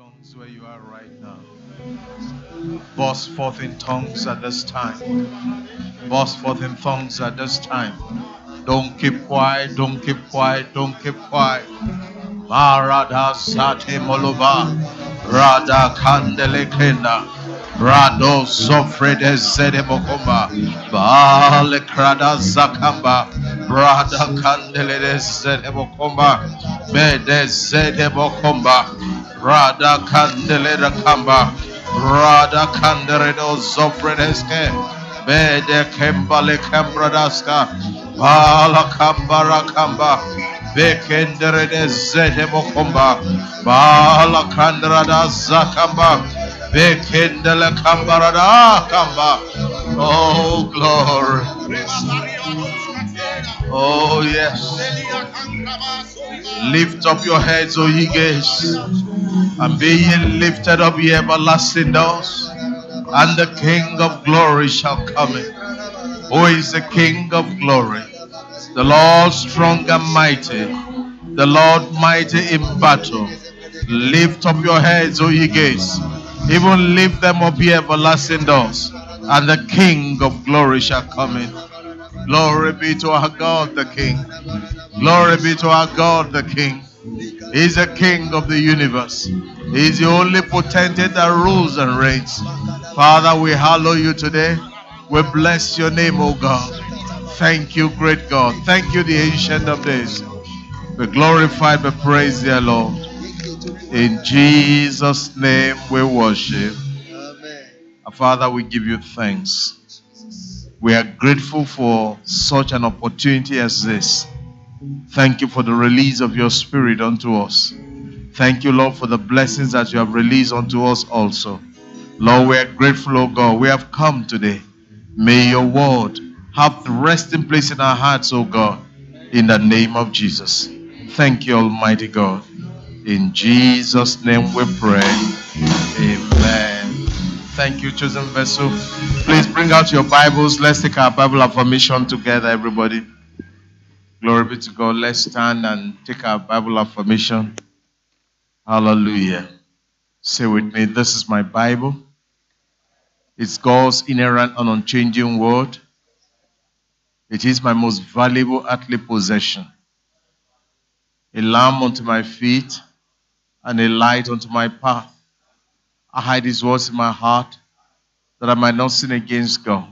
tongues where you are right now. Burst forth in tongues at this time. Burst forth in tongues at this time. Don't keep quiet, don't keep quiet, don't keep quiet. Marada sate molova. Rada kandele kenda. Rado sofrede zede bokomba. Baale krada zakamba. Rada kandele zede bokomba. Bede zede bokomba. Rada candelera kamba. Rada canderedo zofredeske. Bede kembale kambradaska. Bala kambara kamba. Bekenderede zede bokomba. Bala zakamba. Bekendele kambarada kamba. Oh glory. Oh yes. Lift up your heads, O ye gates, and be ye lifted up, ye everlasting doors, and the King of glory shall come in. Who is the King of glory? The Lord strong and mighty, the Lord mighty in battle. Lift up your heads, O ye gates, even lift them up, ye everlasting doors, and the King of glory shall come in. Glory be to our God the King. Glory be to our God the King. He's the King of the universe. He's the only potentate that rules and reigns. Father, we hallow you today. We bless your name, O God. Thank you, great God. Thank you, the ancient of days. Be glorified, be praised, dear Lord. In Jesus' name we worship. Our Father, we give you thanks. We are grateful for such an opportunity as this. Thank you for the release of your spirit unto us. Thank you, Lord, for the blessings that you have released unto us also. Lord, we are grateful, O God. We have come today. May your word have the resting place in our hearts, O God, in the name of Jesus. Thank you, Almighty God. In Jesus' name we pray. Amen. Thank you, chosen vessel. Please bring out your Bibles. Let's take our Bible affirmation together, everybody. Glory be to God. Let's stand and take our Bible affirmation. Hallelujah. Say with me, this is my Bible. It's God's inerrant and unchanging word. It is my most valuable earthly possession. A lamp unto my feet and a light unto my path. I hide his words in my heart that I might not sin against God.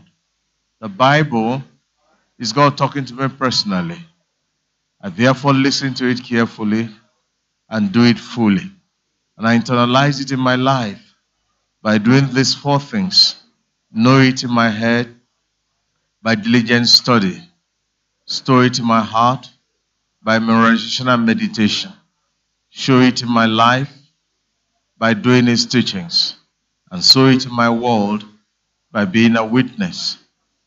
The Bible is God talking to me personally. I therefore listen to it carefully and do it fully. And I internalize it in my life by doing these four things know it in my head, by diligent study, store it in my heart, by memorization and meditation, show it in my life by doing his teachings, and sow it in my world by being a witness.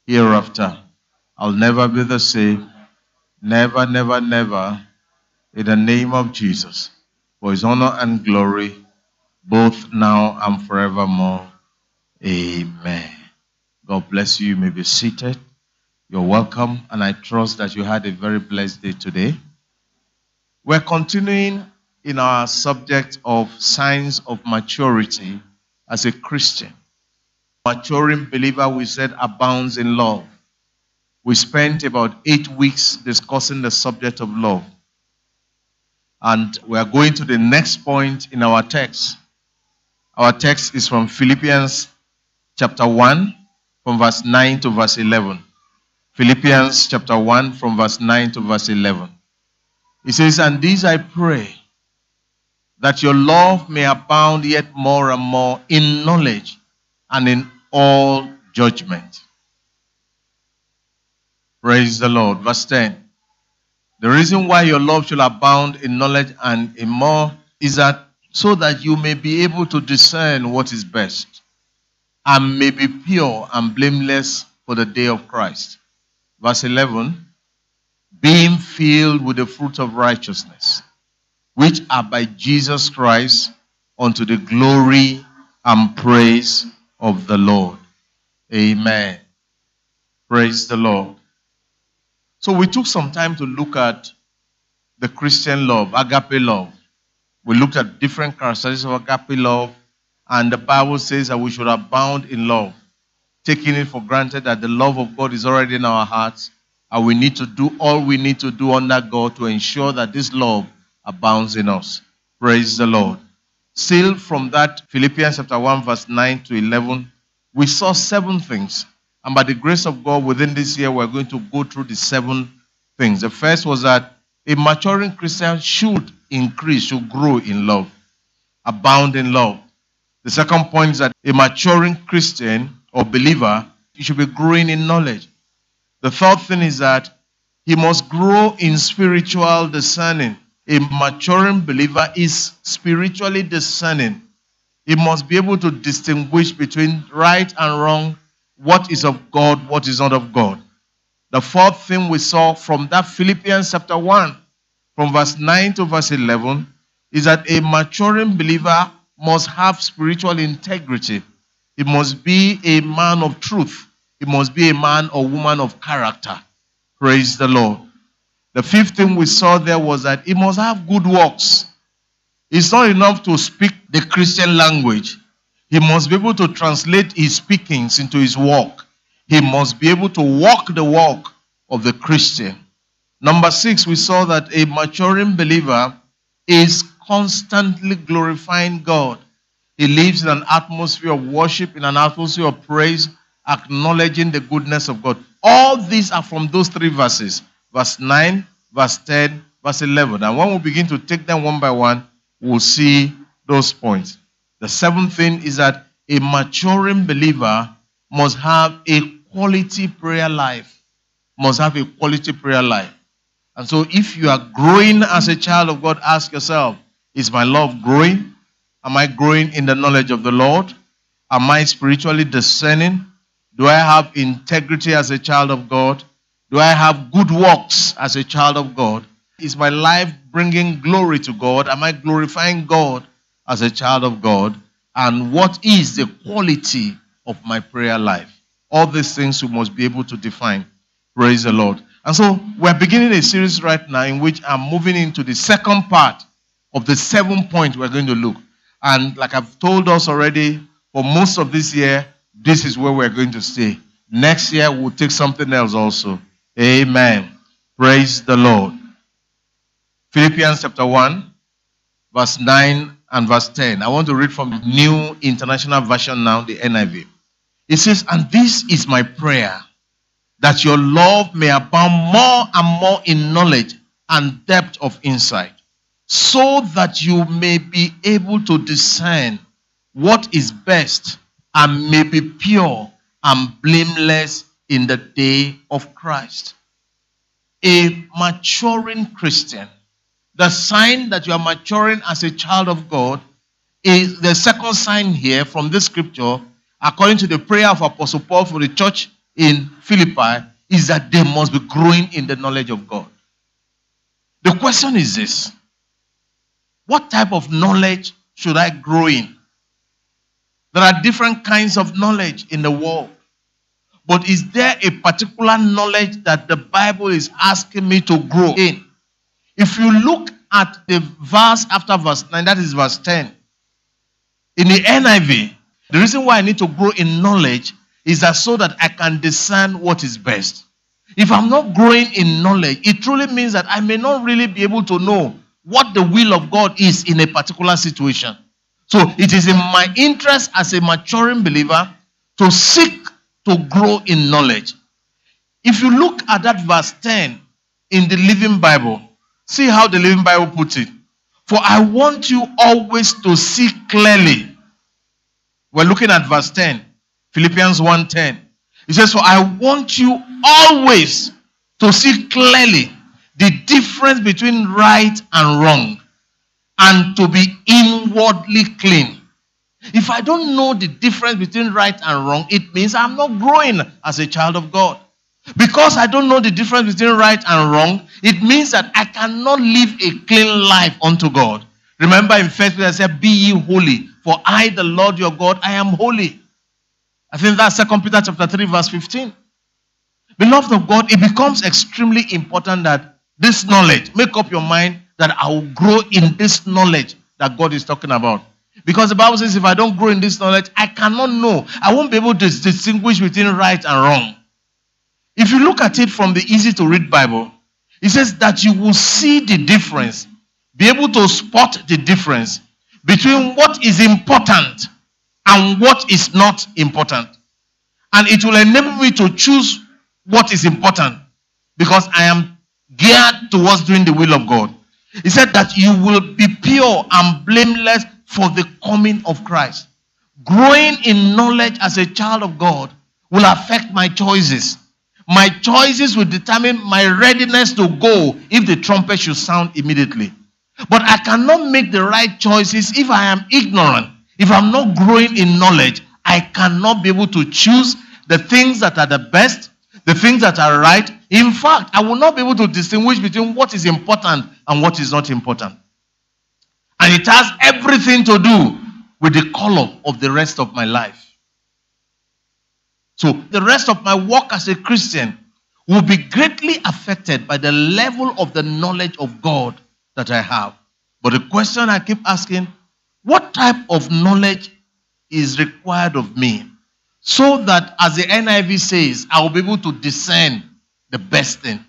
Hereafter, I'll never be the same. Never, never, never. In the name of Jesus. For his honor and glory, both now and forevermore. Amen. God bless you. You may be seated. You're welcome, and I trust that you had a very blessed day today. We're continuing in our subject of signs of maturity as a Christian. Maturing believer, we said, abounds in love. We spent about eight weeks discussing the subject of love. And we are going to the next point in our text. Our text is from Philippians chapter 1, from verse 9 to verse 11. Philippians chapter 1, from verse 9 to verse 11. It says, And these I pray, that your love may abound yet more and more in knowledge and in all judgment. Praise the Lord. Verse 10. The reason why your love shall abound in knowledge and in more is that so that you may be able to discern what is best and may be pure and blameless for the day of Christ. Verse 11. Being filled with the fruit of righteousness, which are by Jesus Christ unto the glory and praise of the Lord. Amen. Praise the Lord. So we took some time to look at the Christian love, agape love. We looked at different characteristics of agape love, and the Bible says that we should abound in love, taking it for granted that the love of God is already in our hearts, and we need to do all we need to do under God to ensure that this love abounds in us. Praise the Lord. Still from that Philippians chapter 1, verse 9 to 11, we saw seven things. And by the grace of God, within this year, we're going to go through the seven things. The first was that a maturing Christian should increase, should grow in love, abound in love. The second point is that a maturing Christian or believer, he should be growing in knowledge. The third thing is that he must grow in spiritual discerning. A maturing believer is spiritually discerning. He must be able to distinguish between right and wrong, what is of God, what is not of God. The fourth thing we saw from that Philippians chapter 1, from verse 9 to verse 11, is that a maturing believer must have spiritual integrity. He must be a man of truth. He must be a man or woman of character. Praise the Lord. The fifth thing we saw there was that he must have good works. It's not enough to speak the Christian language. He must be able to translate his speakings into his walk. He must be able to walk the walk of the Christian. Number six, we saw that a maturing believer is constantly glorifying God. He lives in an atmosphere of worship, in an atmosphere of praise, acknowledging the goodness of God. All these are from those three verses verse 9, verse 10, verse 11. And when we begin to take them one by one, we'll see those points. The seventh thing is that a maturing believer must have a quality prayer life. Must have a quality prayer life. And so, if you are growing as a child of God, ask yourself Is my love growing? Am I growing in the knowledge of the Lord? Am I spiritually discerning? Do I have integrity as a child of God? Do I have good works as a child of God? Is my life bringing glory to God? Am I glorifying God as a child of God? And what is the quality of my prayer life? All these things we must be able to define. Praise the Lord. And so we're beginning a series right now in which I'm moving into the second part of the seven points we're going to look. And like I've told us already, for most of this year, this is where we're going to stay. Next year, we'll take something else also. Amen. Praise the Lord. Philippians chapter 1, verse 9 and verse 10. I want to read from the New International Version now, the NIV. It says, And this is my prayer, that your love may abound more and more in knowledge and depth of insight, so that you may be able to discern what is best and may be pure and blameless in the day of Christ. A maturing Christian, the sign that you are maturing as a child of God is the second sign here from this scripture, according to the prayer of Apostle Paul for the church in Philippi, is that they must be growing in the knowledge of God. The question is this What type of knowledge should I grow in? There are different kinds of knowledge in the world. But is there a particular knowledge that the Bible is asking me to grow in? If you look at the verse after verse 9, that is verse 10. In the NIV, the reason why I need to grow in knowledge is that so that I can discern what is best. If I'm not growing in knowledge, it truly means that I may not really be able to know what the will of God is in a particular situation. So it is in my interest as a maturing believer to seek to grow in knowledge. If you look at that verse 10 in the Living Bible, see how the Living Bible puts it. For I want you always to see clearly. We're looking at verse 10, Philippians 1:10. It says, For I want you always to see clearly the difference between right and wrong and to be inwardly clean. If I don't know the difference between right and wrong, it means I'm not growing as a child of God. Because I don't know the difference between right and wrong, it means that I cannot live a clean life unto God. Remember in First Peter, I said, Be ye holy, for I, the Lord your God, I am holy. I think that's Second Peter chapter 3, verse 15. Beloved of God, it becomes extremely important that this knowledge, make up your mind that I will grow in this knowledge that God is talking about. Because the Bible says, if I don't grow in this knowledge, I cannot know. I won't be able to distinguish between right and wrong. If you look at it from the easy to read Bible, it says that you will see the difference, be able to spot the difference between what is important and what is not important. And it will enable me to choose what is important because I am geared towards doing the will of God. He said that you will be pure and blameless for the coming of Christ. Growing in knowledge as a child of God will affect my choices. My choices will determine my readiness to go if the trumpet should sound immediately. But I cannot make the right choices if I am ignorant. If I'm not growing in knowledge, I cannot be able to choose the things that are the best, the things that are right. In fact, I will not be able to distinguish between what is important and what is not important. And it has everything to do with the color of the rest of my life. So, the rest of my work as a Christian will be greatly affected by the level of the knowledge of God that I have. But the question I keep asking what type of knowledge is required of me so that, as the NIV says, I will be able to discern the best thing?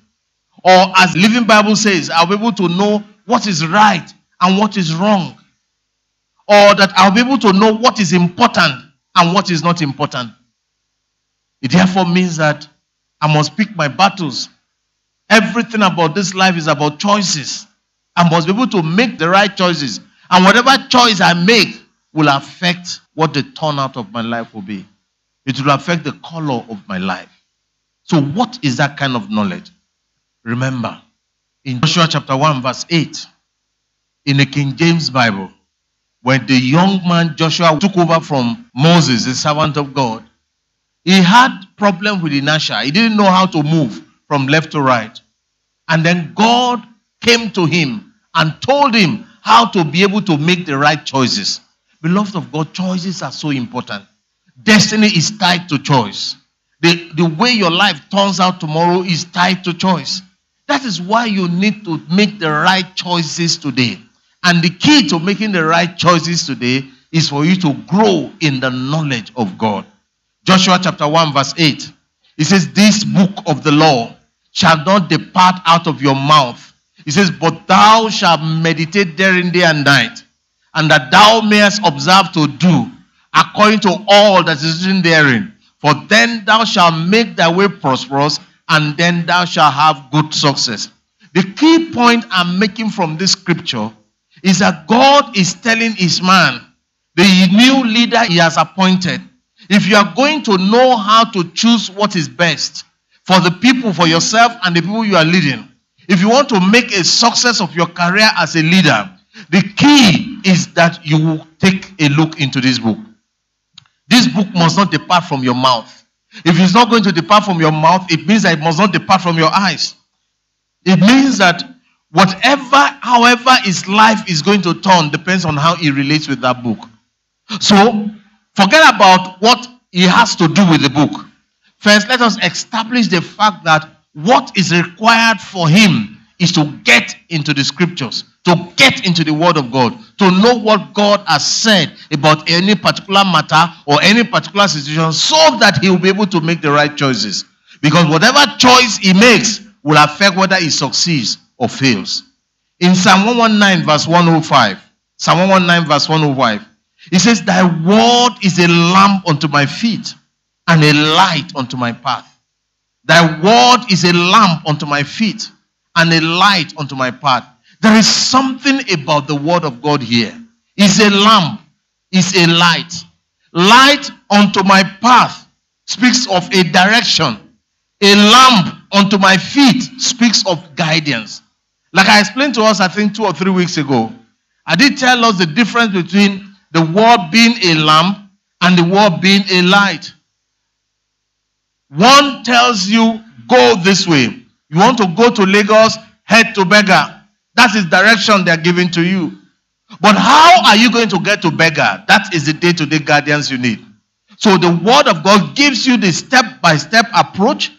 Or, as Living Bible says, I'll be able to know what is right and what is wrong. Or that I'll be able to know what is important and what is not important. It therefore means that I must pick my battles. Everything about this life is about choices. I must be able to make the right choices. And whatever choice I make will affect what the turnout of my life will be. It will affect the color of my life. So, what is that kind of knowledge? Remember, in Joshua chapter 1, verse 8, in the King James Bible, when the young man Joshua took over from Moses, the servant of God, he had problem with inertia. He didn't know how to move from left to right. And then God came to him and told him how to be able to make the right choices. Beloved of God, choices are so important. Destiny is tied to choice. The, the way your life turns out tomorrow is tied to choice. That is why you need to make the right choices today. And the key to making the right choices today is for you to grow in the knowledge of God. Joshua chapter 1, verse 8. It says, This book of the law shall not depart out of your mouth. It says, But thou shalt meditate therein day and night, and that thou mayest observe to do according to all that is written therein. For then thou shalt make thy way prosperous, and then thou shalt have good success. The key point I'm making from this scripture is that God is telling his man, the new leader he has appointed, if you are going to know how to choose what is best for the people, for yourself, and the people you are leading, if you want to make a success of your career as a leader, the key is that you will take a look into this book. This book must not depart from your mouth. If it's not going to depart from your mouth, it means that it must not depart from your eyes. It means that whatever, however, his life is going to turn depends on how he relates with that book. So, forget about what he has to do with the book. First, let us establish the fact that what is required for him is to get into the scriptures, to get into the word of God, to know what God has said about any particular matter or any particular situation so that he will be able to make the right choices. Because whatever choice he makes will affect whether he succeeds or fails. In Psalm 119, verse 105, Psalm 119, verse 105, it says, Thy word is a lamp unto my feet and a light unto my path. Thy word is a lamp unto my feet and a light unto my path. There is something about the word of God here. It's a lamp, it's a light. Light unto my path speaks of a direction. A lamp unto my feet speaks of guidance. Like I explained to us, I think two or three weeks ago, I did tell us the difference between the word being a lamp and the word being a light. One tells you, go this way. You want to go to Lagos, head to Berger. That is direction they are giving to you. But how are you going to get to Berger? That is the day to day guidance you need. So the Word of God gives you the step by step approach.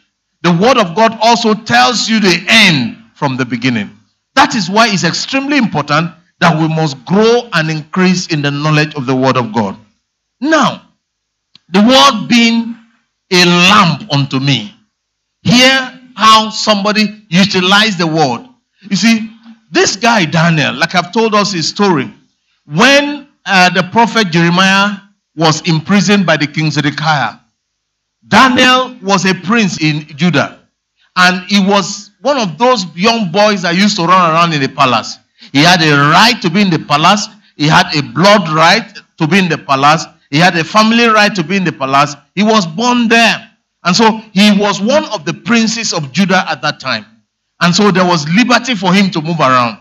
The Word of God also tells you the end from the beginning. That is why it's extremely important that we must grow and increase in the knowledge of the Word of God. Now, the Word being a lamp unto me. Hear how somebody utilized the Word. You see, this guy, Daniel, like I've told us his story, when uh, the prophet Jeremiah was imprisoned by the king Zedekiah, Daniel was a prince in Judah. And he was one of those young boys that used to run around in the palace. He had a right to be in the palace. He had a blood right to be in the palace. He had a family right to be in the palace. He was born there. And so he was one of the princes of Judah at that time. And so there was liberty for him to move around.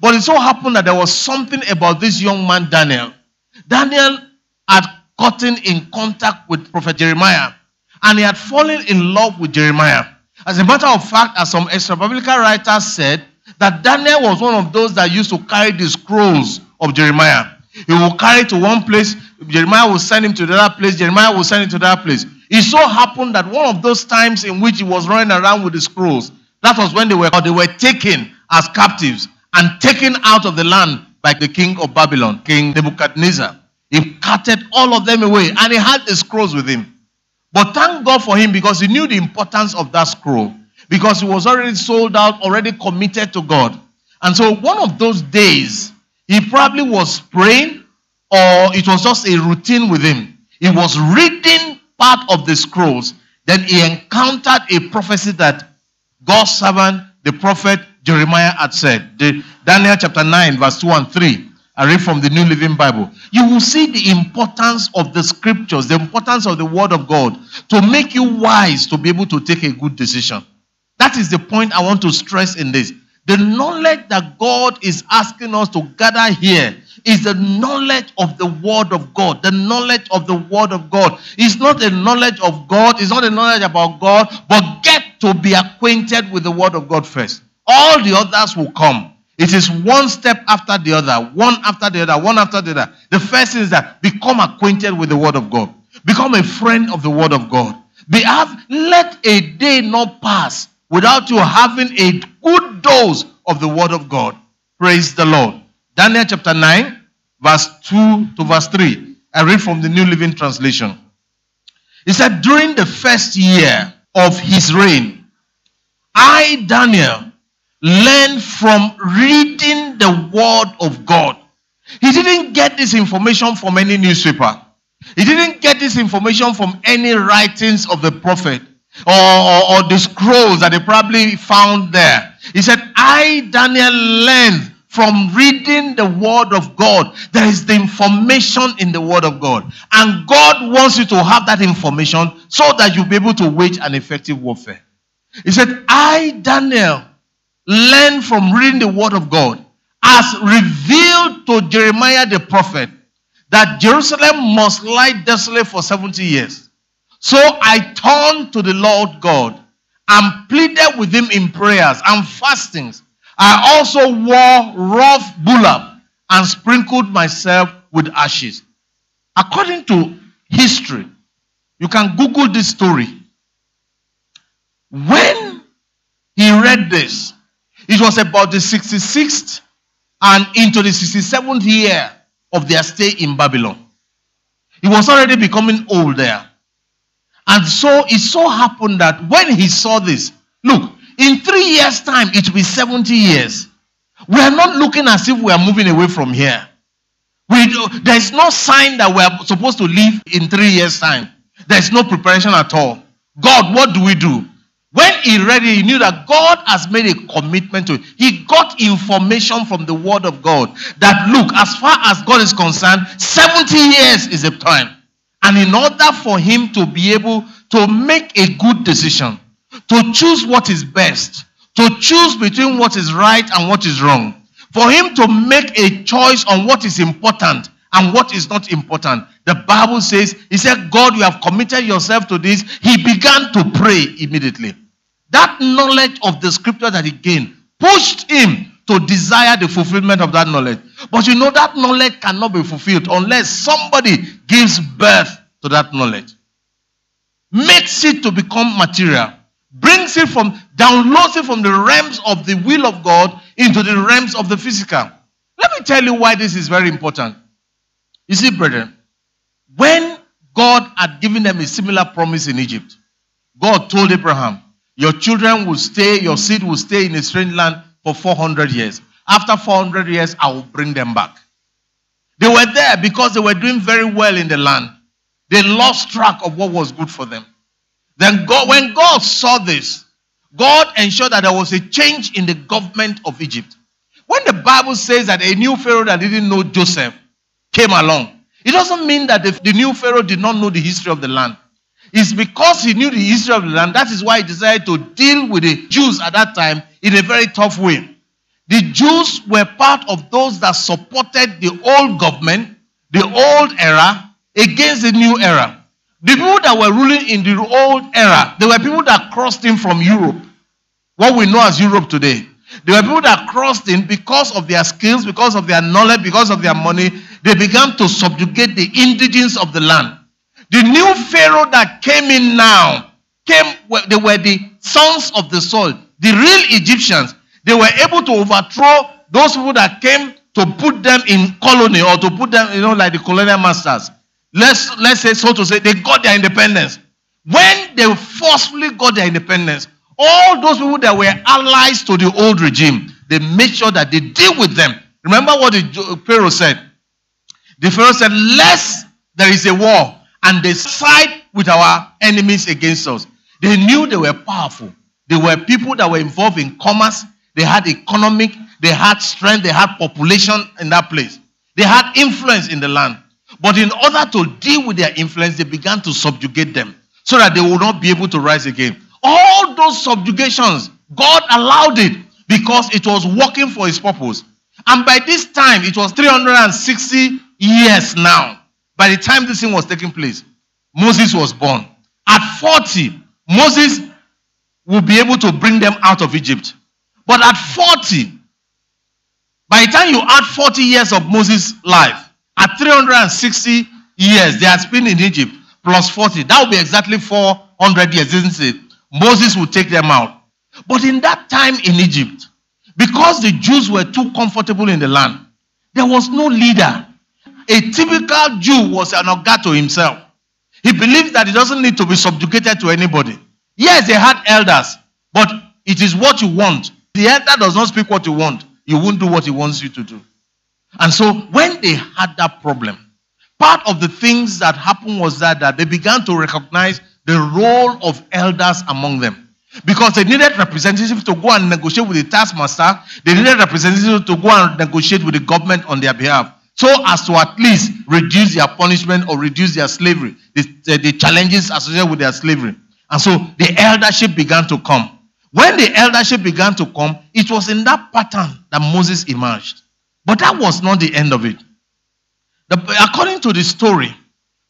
But it so happened that there was something about this young man, Daniel. Daniel had gotten in contact with Prophet Jeremiah and he had fallen in love with Jeremiah. As a matter of fact, as some extra biblical writers said, that Daniel was one of those that used to carry the scrolls of Jeremiah. He will carry to one place, Jeremiah will send him to the other place, Jeremiah will send him to that place. It so happened that one of those times in which he was running around with the scrolls, that was when they were they were taken as captives and taken out of the land by the king of Babylon, King Nebuchadnezzar. He carted all of them away and he had the scrolls with him. But thank God for him because he knew the importance of that scroll. Because he was already sold out, already committed to God. And so one of those days, he probably was praying or it was just a routine with him. He was reading part of the scrolls. Then he encountered a prophecy that God's servant, the prophet Jeremiah, had said. The, Daniel chapter 9, verse 2 and 3. I read from the New Living Bible. You will see the importance of the scriptures, the importance of the word of God to make you wise to be able to take a good decision. That is the point I want to stress in this. The knowledge that God is asking us to gather here is the knowledge of the Word of God. The knowledge of the Word of God. is not a knowledge of God, it's not a knowledge about God, but get to be acquainted with the Word of God first. All the others will come. It is one step after the other, one after the other, one after the other. The first is that become acquainted with the Word of God, become a friend of the Word of God. Have, let a day not pass without you having a good dose of the Word of God. Praise the Lord. Daniel chapter 9, verse 2 to verse 3. I read from the New Living Translation. He said, During the first year of his reign, I, Daniel, learn from reading the word of God. He didn't get this information from any newspaper. He didn't get this information from any writings of the prophet or, or, or the scrolls that they probably found there. He said, I, Daniel, learned from reading the word of God. There is the information in the word of God. And God wants you to have that information so that you'll be able to wage an effective warfare. He said, I, Daniel, learn from reading the word of God as revealed to Jeremiah the prophet that Jerusalem must lie desolate for 70 years. So I turned to the Lord God and pleaded with him in prayers and fastings. I also wore rough bulab and sprinkled myself with ashes. According to history, you can Google this story. When he read this, it was about the 66th and into the 67th year of their stay in Babylon. He was already becoming old there. And so it so happened that when he saw this, look, in three years' time, it will be 70 years. We are not looking as if we are moving away from here. We do, there is no sign that we are supposed to leave in three years' time. There is no preparation at all. God, what do we do? When he read it, he knew that God has made a commitment to it. He got information from the word of God that, look, as far as God is concerned, 70 years is a time. And in order for him to be able to make a good decision, to choose what is best, to choose between what is right and what is wrong, for him to make a choice on what is important and what is not important. The Bible says, He said, God, you have committed yourself to this. He began to pray immediately. That knowledge of the scripture that he gained pushed him to desire the fulfillment of that knowledge. But you know, that knowledge cannot be fulfilled unless somebody gives birth to that knowledge, makes it to become material, brings it from, downloads it from the realms of the will of God into the realms of the physical. Let me tell you why this is very important. You see, brethren, when God had given them a similar promise in Egypt, God told Abraham, Your children will stay, your seed will stay in a strange land for 400 years. After 400 years, I will bring them back. They were there because they were doing very well in the land. They lost track of what was good for them. Then God, when God saw this, God ensured that there was a change in the government of Egypt. When the Bible says that a new Pharaoh that didn't know Joseph came along, it doesn't mean that the, the new Pharaoh did not know the history of the land. It's because he knew the history of the land. That is why he decided to deal with the Jews at that time in a very tough way. The Jews were part of those that supported the old government, the old era, against the new era. The people that were ruling in the old era, they were people that crossed in from Europe, what we know as Europe today. They were people that crossed in because of their skills, because of their knowledge, because of their money. They began to subjugate the indigents of the land. The new Pharaoh that came in now came, they were the sons of the soil, the real Egyptians. They were able to overthrow those people that came to put them in colony or to put them, you know, like the colonial masters. Let's let's say so to say, they got their independence. When they forcefully got their independence, all those people that were allies to the old regime, they made sure that they deal with them. Remember what the Pharaoh said? The Pharaoh said, Lest there is a war and they side with our enemies against us. They knew they were powerful. They were people that were involved in commerce. They had economic, they had strength, they had population in that place. They had influence in the land. But in order to deal with their influence, they began to subjugate them so that they would not be able to rise again. All those subjugations, God allowed it because it was working for his purpose. And by this time, it was 360 years now. By the time this thing was taking place, Moses was born. At 40, Moses will be able to bring them out of Egypt. But at 40, by the time you add 40 years of Moses' life, at 360 years they had spent in Egypt, plus 40, that would be exactly 400 years, isn't it? Moses would take them out. But in that time in Egypt, because the Jews were too comfortable in the land, there was no leader. A typical Jew was an Ogato himself. He believes that he doesn't need to be subjugated to anybody. Yes, they had elders, but it is what you want. The elder does not speak what you want. You won't do what he wants you to do. And so when they had that problem, part of the things that happened was that, that they began to recognize the role of elders among them. Because they needed representatives to go and negotiate with the taskmaster, they needed representatives to go and negotiate with the government on their behalf, so as to at least reduce their punishment or reduce their slavery, the, the challenges associated with their slavery. And so the eldership began to come. When the eldership began to come, it was in that pattern that Moses emerged. But that was not the end of it. The, according to the story,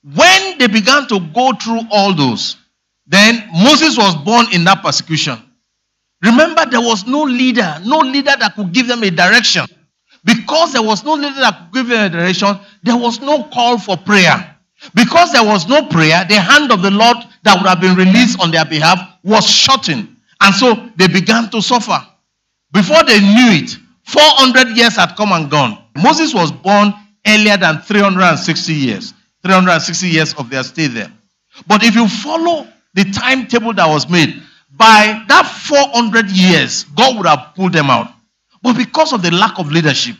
when they began to go through all those, then Moses was born in that persecution. Remember, there was no leader, no leader that could give them a direction. Because there was no leader that could give them a direction, there was no call for prayer. Because there was no prayer, the hand of the Lord that would have been released on their behalf was shortened. And so they began to suffer. Before they knew it, 400 years had come and gone. Moses was born earlier than 360 years. 360 years of their stay there. But if you follow the timetable that was made, by that 400 years, God would have pulled them out. But because of the lack of leadership,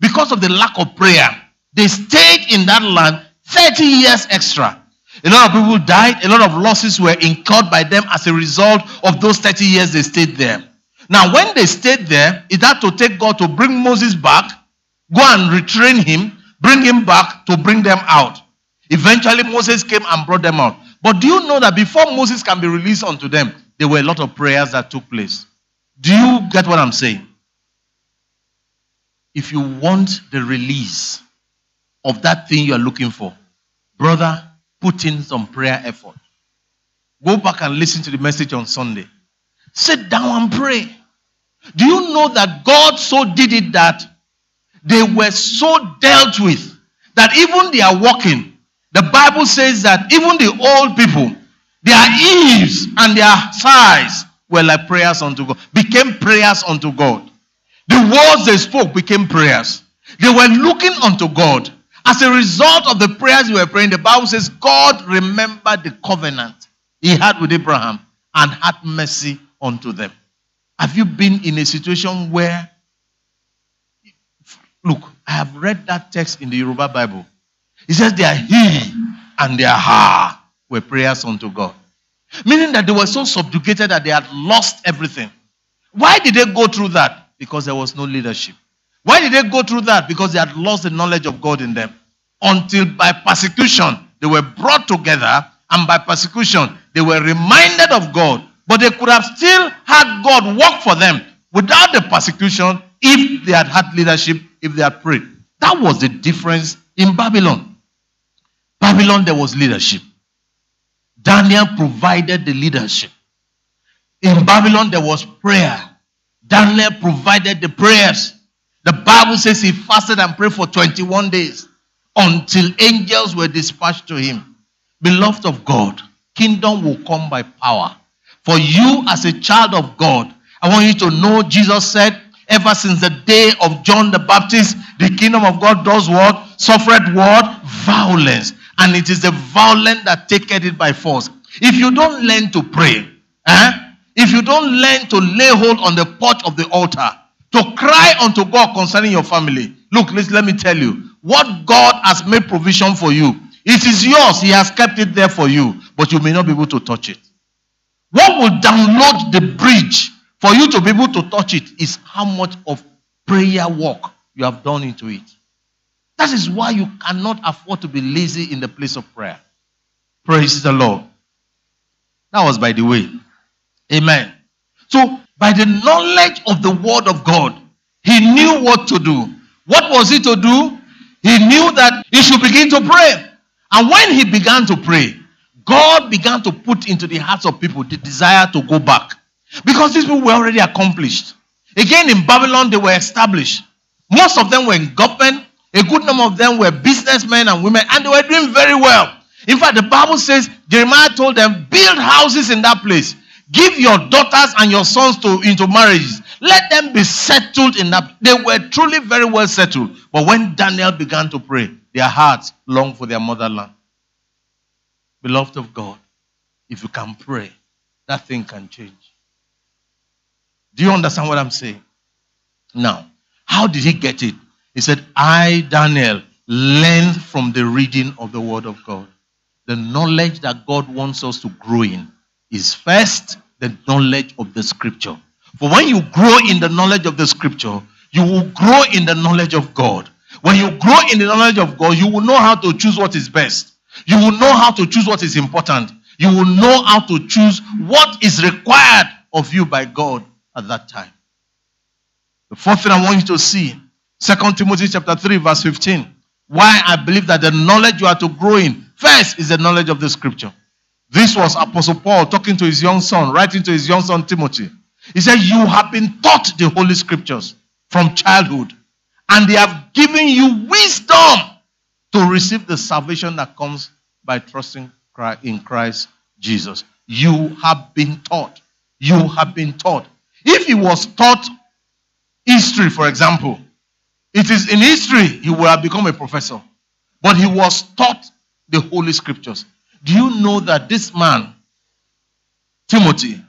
because of the lack of prayer, they stayed in that land 30 years extra. A lot of people died. A lot of losses were incurred by them as a result of those 30 years they stayed there. Now, when they stayed there, it had to take God to bring Moses back, go and retrain him, bring him back to bring them out. Eventually, Moses came and brought them out. But do you know that before Moses can be released unto them, there were a lot of prayers that took place? Do you get what I'm saying? If you want the release of that thing you are looking for, brother, put in some prayer effort. Go back and listen to the message on Sunday. Sit down and pray. Do you know that God so did it that they were so dealt with that even they are walking, the Bible says that even the old people, their eaves and their sighs were like prayers unto God, became prayers unto God. The words they spoke became prayers. They were looking unto God. As a result of the prayers they were praying, the Bible says God remembered the covenant he had with Abraham and had mercy unto them. Have you been in a situation where, look, I have read that text in the Yoruba Bible. It says their he and their ha were prayers unto God. Meaning that they were so subjugated that they had lost everything. Why did they go through that? Because there was no leadership. Why did they go through that? Because they had lost the knowledge of God in them. Until by persecution, they were brought together, and by persecution, they were reminded of God. But they could have still had God work for them without the persecution if they had had leadership, if they had prayed. That was the difference in Babylon. Babylon, there was leadership. Daniel provided the leadership. In Babylon, there was prayer. Daniel provided the prayers. The Bible says he fasted and prayed for 21 days until angels were dispatched to him. Beloved of God, kingdom will come by power. For you, as a child of God, I want you to know Jesus said, ever since the day of John the Baptist, the kingdom of God does what? Suffered what? Violence. And it is the violent that taketh it by force. If you don't learn to pray, eh? If you don't learn to lay hold on the porch of the altar, to cry unto God concerning your family, look, let me tell you, what God has made provision for you, it is yours. He has kept it there for you, but you may not be able to touch it. What will download the bridge for you to be able to touch it is how much of prayer work you have done into it. That is why you cannot afford to be lazy in the place of prayer. Praise the Lord. That was by the way. Amen. So, by the knowledge of the word of God, he knew what to do. What was he to do? He knew that he should begin to pray. And when he began to pray, God began to put into the hearts of people the desire to go back. Because these people were already accomplished. Again, in Babylon, they were established. Most of them were in government. A good number of them were businessmen and women, and they were doing very well. In fact, the Bible says Jeremiah told them, build houses in that place. Give your daughters and your sons to, into marriages. Let them be settled in that. They were truly very well settled. But when Daniel began to pray, their hearts longed for their motherland. Beloved of God, if you can pray, that thing can change. Do you understand what I'm saying? Now, how did he get it? He said, I, Daniel, learned from the reading of the Word of God. The knowledge that God wants us to grow in is first the knowledge of the Scripture. For when you grow in the knowledge of the Scripture, you will grow in the knowledge of God. When you grow in the knowledge of God, you will know how to choose what is best. You will know how to choose what is important. You will know how to choose what is required of you by God at that time. The fourth thing I want you to see, 2 Timothy chapter 3, verse 15. Why I believe that the knowledge you are to grow in, first is the knowledge of the scripture. This was Apostle Paul talking to his young son, writing to his young son Timothy. He said, You have been taught the Holy Scriptures from childhood, and they have given you wisdom to receive the salvation that comes by trusting in Christ Jesus. You have been taught. You have been taught. If he was taught history, for example, it is in history he would have become a professor. But he was taught the Holy Scriptures. Do you know that this man, Timothy,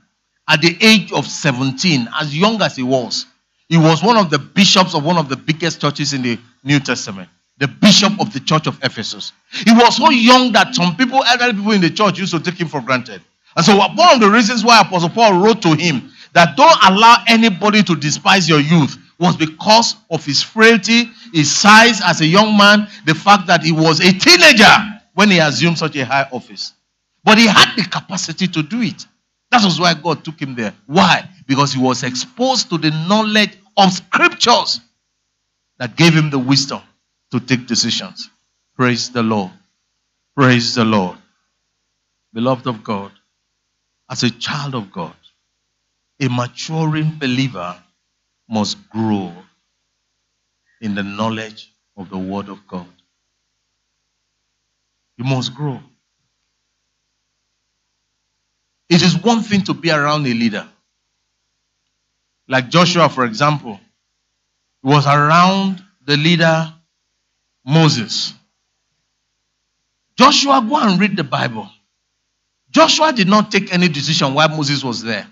at the age of 17, as young as he was, he was one of the bishops of one of the biggest churches in the New Testament, the bishop of the church of Ephesus. He was so young that some people, elderly people in the church, used to take him for granted. And so, uh, one of the reasons why Apostle Paul wrote to him that don't allow anybody to despise your youth was because of his frailty, his size as a young man, the fact that he was a teenager when he assumed such a high office. But he had the capacity to do it. That was why God took him there. Why? Because he was exposed to the knowledge of scriptures that gave him the wisdom to take decisions. Praise the Lord. Praise the Lord. Beloved of God, as a child of God, a maturing believer must grow in the knowledge of the Word of God. You must grow. It is one thing to be around a leader. Like Joshua, for example, was around the leader Moses. Joshua, go and read the Bible. Joshua did not take any decision while Moses was there.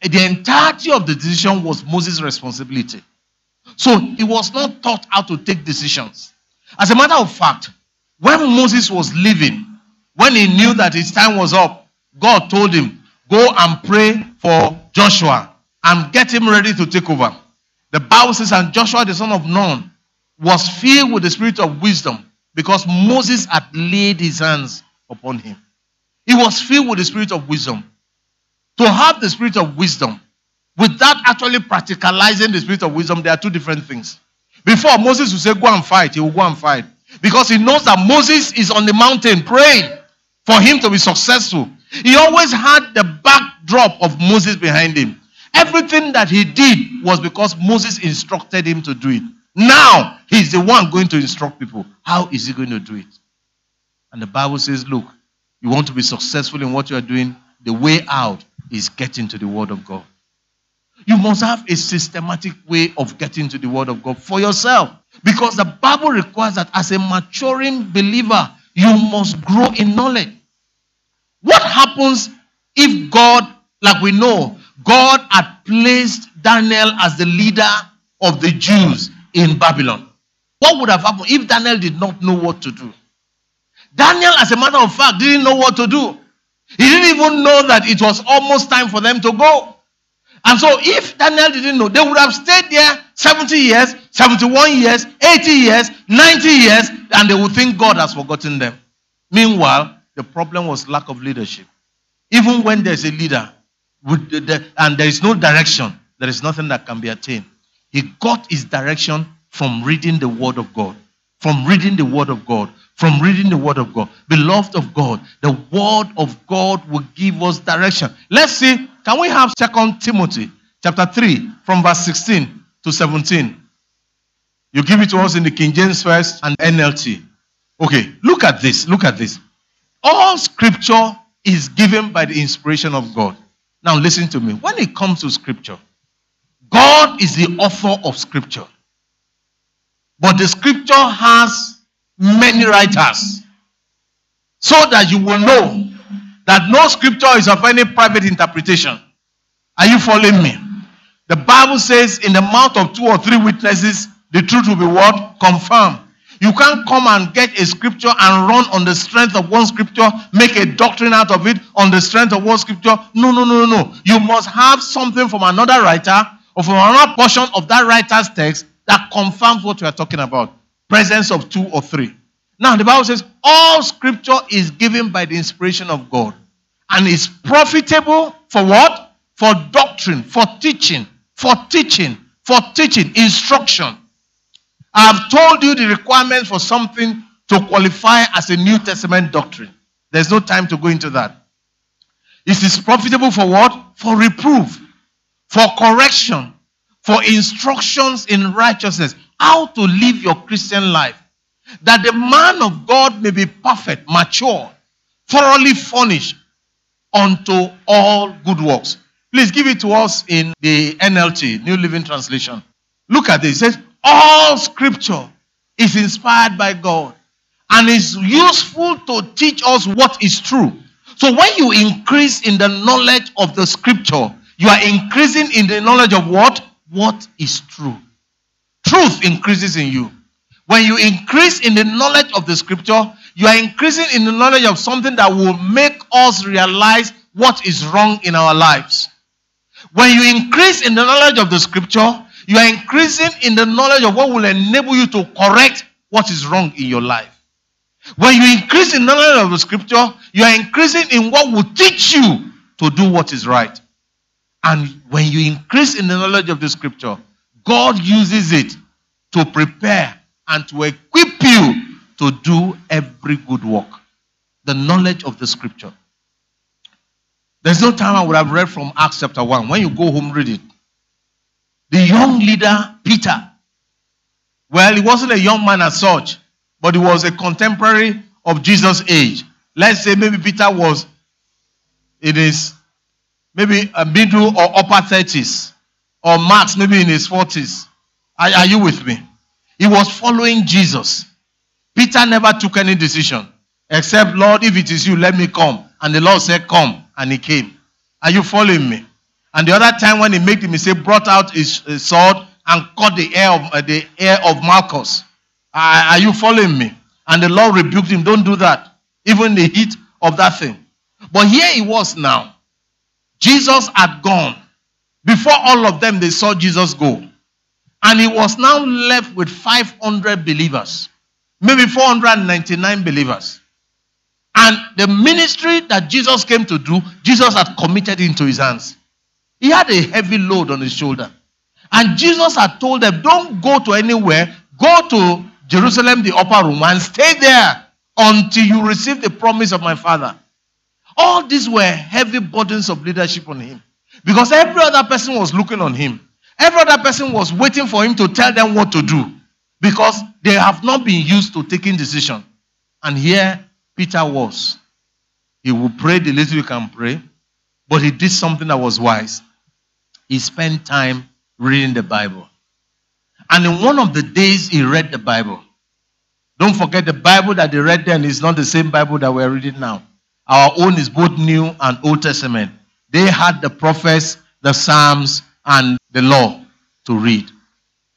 The entirety of the decision was Moses' responsibility. So he was not taught how to take decisions. As a matter of fact, when Moses was leaving, when he knew that his time was up, God told him, Go and pray for Joshua and get him ready to take over. The Bible says, And Joshua the son of Nun was filled with the spirit of wisdom because Moses had laid his hands upon him. He was filled with the spirit of wisdom. To have the spirit of wisdom without actually practicalizing the spirit of wisdom, there are two different things. Before Moses would say, Go and fight, he will go and fight. Because he knows that Moses is on the mountain praying for him to be successful. He always had the backdrop of Moses behind him. Everything that he did was because Moses instructed him to do it. Now he's the one going to instruct people. How is he going to do it? And the Bible says, Look, you want to be successful in what you are doing, the way out is getting to the Word of God. You must have a systematic way of getting to the Word of God for yourself. Because the Bible requires that as a maturing believer, you must grow in knowledge. What happens if God, like we know, God had placed Daniel as the leader of the Jews in Babylon? What would have happened if Daniel did not know what to do? Daniel, as a matter of fact, didn't know what to do. He didn't even know that it was almost time for them to go. And so, if Daniel didn't know, they would have stayed there 70 years, 71 years, 80 years, 90 years, and they would think God has forgotten them. Meanwhile, the problem was lack of leadership. Even when there's a leader and there is no direction, there is nothing that can be attained. He got his direction from reading the Word of God. From reading the Word of God. From reading the Word of God. Beloved of God, the Word of God will give us direction. Let's see can we have Second Timothy chapter 3 from verse 16 to 17? You give it to us in the King James first and NLT. Okay, look at this. Look at this. All scripture is given by the inspiration of God. Now listen to me. When it comes to scripture, God is the author of scripture. But the scripture has many writers. So that you will know that no scripture is of any private interpretation. Are you following me? The Bible says, in the mouth of two or three witnesses, the truth will be what? Confirmed. You can't come and get a scripture and run on the strength of one scripture, make a doctrine out of it on the strength of one scripture. No, no, no, no. You must have something from another writer or from another portion of that writer's text that confirms what we are talking about. Presence of two or three. Now, the Bible says all scripture is given by the inspiration of God and is profitable for what? For doctrine, for teaching, for teaching, for teaching, instruction. I have told you the requirements for something to qualify as a New Testament doctrine. There's no time to go into that. It is profitable for what? For reproof, for correction, for instructions in righteousness, how to live your Christian life that the man of God may be perfect, mature, thoroughly furnished unto all good works. Please give it to us in the NLT, New Living Translation. Look at this. It says, All scripture is inspired by God and is useful to teach us what is true. So when you increase in the knowledge of the scripture, you are increasing in the knowledge of what? What is true. Truth increases in you. When you increase in the knowledge of the scripture, you are increasing in the knowledge of something that will make us realize what is wrong in our lives. When you increase in the knowledge of the scripture, you are increasing in the knowledge of what will enable you to correct what is wrong in your life. When you increase in knowledge of the scripture, you are increasing in what will teach you to do what is right. And when you increase in the knowledge of the scripture, God uses it to prepare and to equip you to do every good work. The knowledge of the scripture. There's no time I would have read from Acts chapter 1. When you go home, read it. The young leader, Peter. Well, he wasn't a young man as such, but he was a contemporary of Jesus' age. Let's say maybe Peter was in his maybe a middle or upper 30s, or Max maybe in his 40s. Are, are you with me? He was following Jesus. Peter never took any decision except, Lord, if it is you, let me come. And the Lord said, Come. And he came. Are you following me? And the other time when he made the mistake, brought out his, his sword and cut the ear of, uh, the ear of Malchus. Uh, are you following me? And the Lord rebuked him. Don't do that. Even the heat of that thing. But here he was now. Jesus had gone. Before all of them, they saw Jesus go. And he was now left with 500 believers, maybe 499 believers. And the ministry that Jesus came to do, Jesus had committed into his hands. He had a heavy load on his shoulder. And Jesus had told them, Don't go to anywhere, go to Jerusalem, the upper room, and stay there until you receive the promise of my Father. All these were heavy burdens of leadership on him. Because every other person was looking on him. Every other person was waiting for him to tell them what to do. Because they have not been used to taking decision. And here Peter was. He would pray the little you can pray, but he did something that was wise. He spent time reading the Bible. And in one of the days, he read the Bible. Don't forget the Bible that they read then is not the same Bible that we're reading now. Our own is both New and Old Testament. They had the prophets, the Psalms, and the law to read.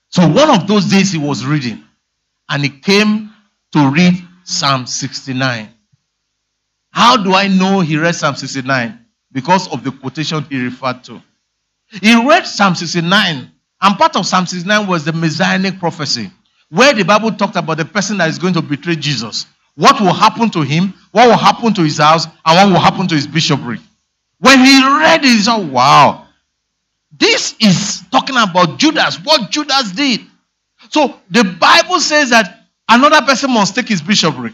So one of those days he was reading, and he came to read Psalm 69. How do I know he read Psalm 69? Because of the quotation he referred to. He read Psalm 69, and part of Psalm 69 was the messianic prophecy, where the Bible talked about the person that is going to betray Jesus. What will happen to him, what will happen to his house, and what will happen to his bishopric. When he read it, he said, Wow, this is talking about Judas, what Judas did. So the Bible says that Another person must take his bishopric.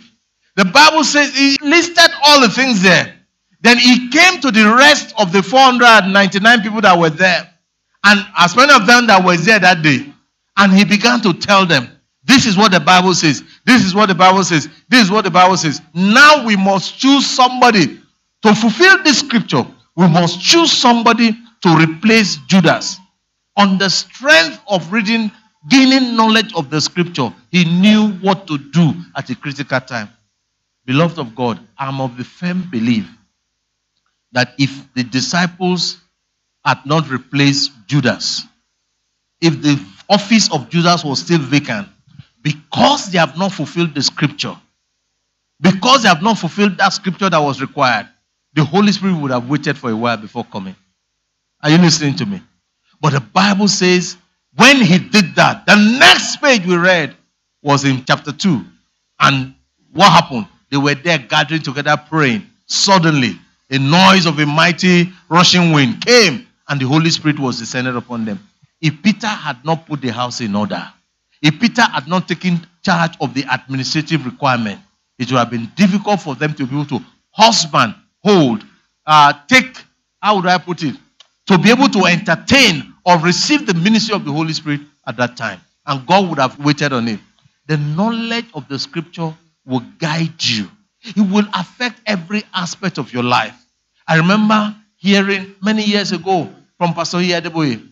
The Bible says he listed all the things there. Then he came to the rest of the 499 people that were there. And as many of them that were there that day. And he began to tell them, this is what the Bible says. This is what the Bible says. This is what the Bible says. Now we must choose somebody to fulfill this scripture. We must choose somebody to replace Judas. On the strength of reading gaining knowledge of the scripture, he knew what to do at a critical time. Beloved of God, I'm of the firm belief that if the disciples had not replaced Judas, if the office of Judas was still vacant, because they have not fulfilled the scripture, because they have not fulfilled that scripture that was required, the Holy Spirit would have waited for a while before coming. Are you listening to me? But the Bible says when he did that, the next page we read was in chapter 2. And what happened? They were there gathering together praying. Suddenly, a noise of a mighty rushing wind came, and the Holy Spirit was descended upon them. If Peter had not put the house in order, if Peter had not taken charge of the administrative requirement, it would have been difficult for them to be able to husband, hold, uh, take, how would I put it? To be able to entertain or receive the ministry of the Holy Spirit at that time. And God would have waited on it. The knowledge of the scripture will guide you, it will affect every aspect of your life. I remember hearing many years ago from Pastor Adeboye.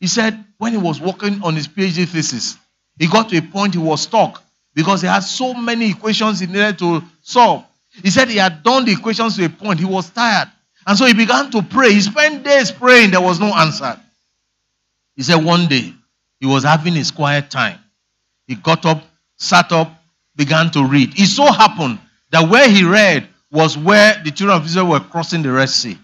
He said when he was working on his PhD thesis, he got to a point he was stuck because he had so many equations he needed to solve. He said he had done the equations to a point, he was tired. And so he began to pray. He spent days praying, there was no answer. He said one day he was having his quiet time. He got up, sat up, began to read. It so happened that where he read was where the children of Israel were crossing the Red Sea.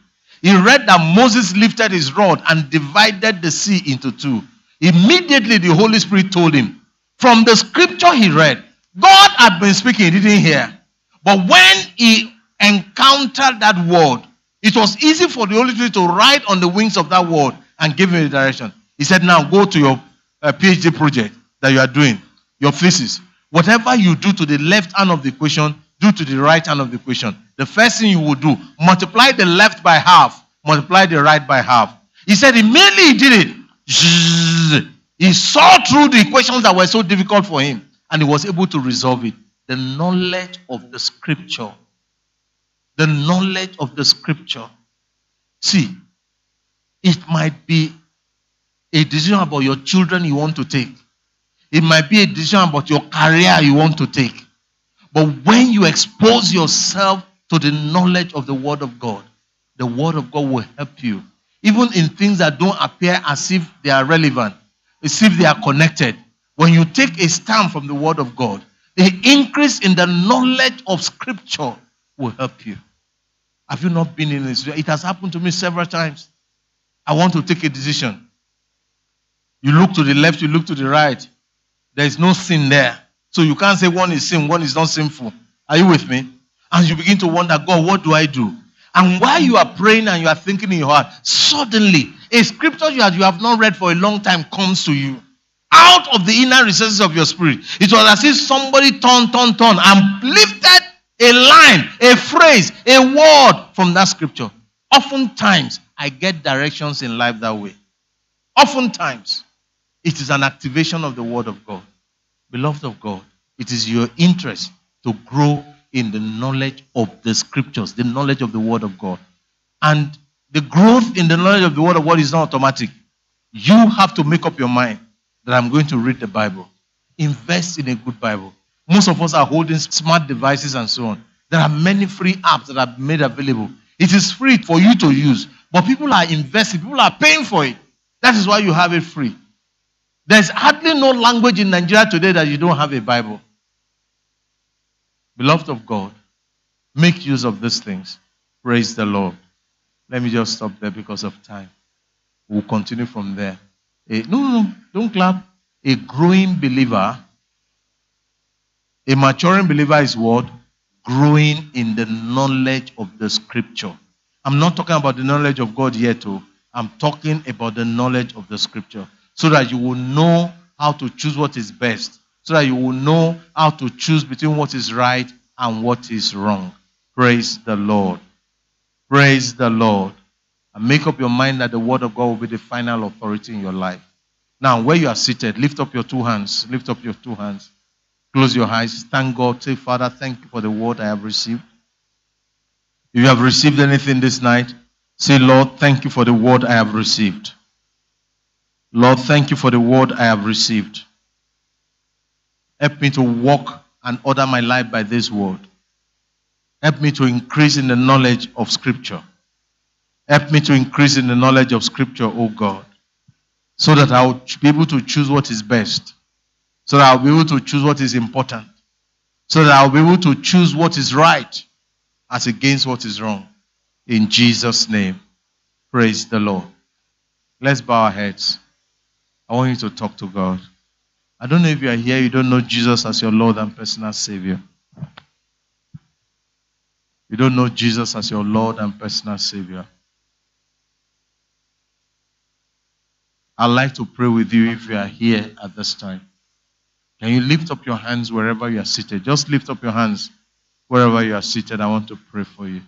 He read that Moses lifted his rod and divided the sea into two. Immediately the Holy Spirit told him, from the scripture he read, God had been speaking, he didn't hear. But when he encountered that word, it was easy for the Holy Spirit to ride on the wings of that word and give him the direction. He said, Now go to your uh, PhD project that you are doing, your thesis. Whatever you do to the left hand of the equation, do to the right hand of the equation. The first thing you will do, multiply the left by half, multiply the right by half. He said, immediately he did it. He saw through the equations that were so difficult for him and he was able to resolve it. The knowledge of the scripture. The knowledge of the scripture. See, it might be a decision about your children you want to take. It might be a decision about your career you want to take. But when you expose yourself to the knowledge of the Word of God, the Word of God will help you. Even in things that don't appear as if they are relevant, as if they are connected. When you take a stand from the Word of God, the increase in the knowledge of Scripture will help you. Have you not been in this? It has happened to me several times. I want to take a decision. You look to the left, you look to the right. There is no sin there. So you can't say one is sin, one is not sinful. Are you with me? And you begin to wonder, God, what do I do? And while you are praying and you are thinking in your heart, suddenly a scripture you have, you have not read for a long time comes to you. Out of the inner recesses of your spirit. It was as if somebody turned, turned, turned and lifted a line, a phrase, a word from that scripture. Oftentimes, I get directions in life that way. Oftentimes, it is an activation of the word of God. Beloved of God, it is your interest to grow in the knowledge of the scriptures, the knowledge of the word of God. And the growth in the knowledge of the word of God is not automatic. You have to make up your mind that I'm going to read the Bible. Invest in a good Bible. Most of us are holding smart devices and so on. There are many free apps that are made available. It is free for you to use, but people are investing, people are paying for it. That is why you have it free. There's hardly no language in Nigeria today that you don't have a Bible. Beloved of God, make use of these things. Praise the Lord. Let me just stop there because of time. We'll continue from there. A, no, no, no, don't clap. A growing believer, a maturing believer is what? Growing in the knowledge of the scripture. I'm not talking about the knowledge of God yet. Oh. I'm talking about the knowledge of the scripture so that you will know how to choose what is best, so that you will know how to choose between what is right and what is wrong. Praise the Lord. Praise the Lord. And make up your mind that the word of God will be the final authority in your life. Now, where you are seated, lift up your two hands. Lift up your two hands. Close your eyes. Thank God. Say, Father, thank you for the word I have received. If you have received anything this night, say, Lord, thank you for the word I have received. Lord, thank you for the word I have received. Help me to walk and order my life by this word. Help me to increase in the knowledge of Scripture. Help me to increase in the knowledge of Scripture, O God, so that I will be able to choose what is best, so that I'll be able to choose what is important, so that I'll be able to choose what is right as against what is wrong. In Jesus' name, praise the Lord. Let's bow our heads. I want you to talk to God. I don't know if you are here, you don't know Jesus as your Lord and personal Savior. You don't know Jesus as your Lord and personal Savior. I'd like to pray with you if you are here at this time. Can you lift up your hands wherever you are seated? Just lift up your hands wherever you are seated. I want to pray for you.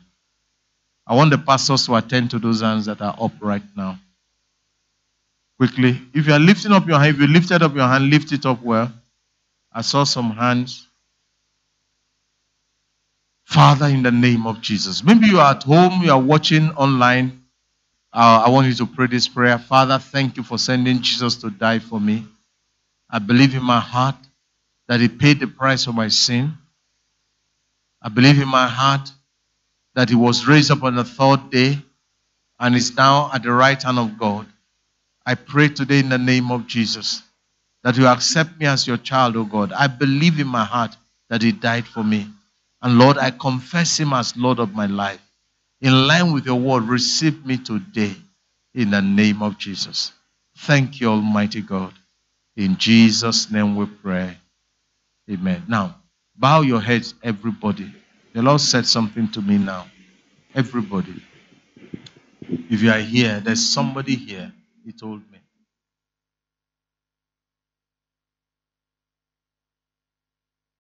I want the pastors to attend to those hands that are up right now quickly. If you are lifting up your hand, if you lifted up your hand, lift it up well. I saw some hands. Father, in the name of Jesus. Maybe you are at home, you are watching online. Uh, I want you to pray this prayer. Father, thank you for sending Jesus to die for me. I believe in my heart that he paid the price for my sin. I believe in my heart that he was raised up on the third day and is now at the right hand of God. I pray today in the name of Jesus that you accept me as your child, O God. I believe in my heart that He died for me. And Lord, I confess Him as Lord of my life. In line with your word, receive me today in the name of Jesus. Thank you, Almighty God. In Jesus' name we pray. Amen. Now, bow your heads, everybody. The Lord said something to me now. Everybody. If you are here, there's somebody here he told me.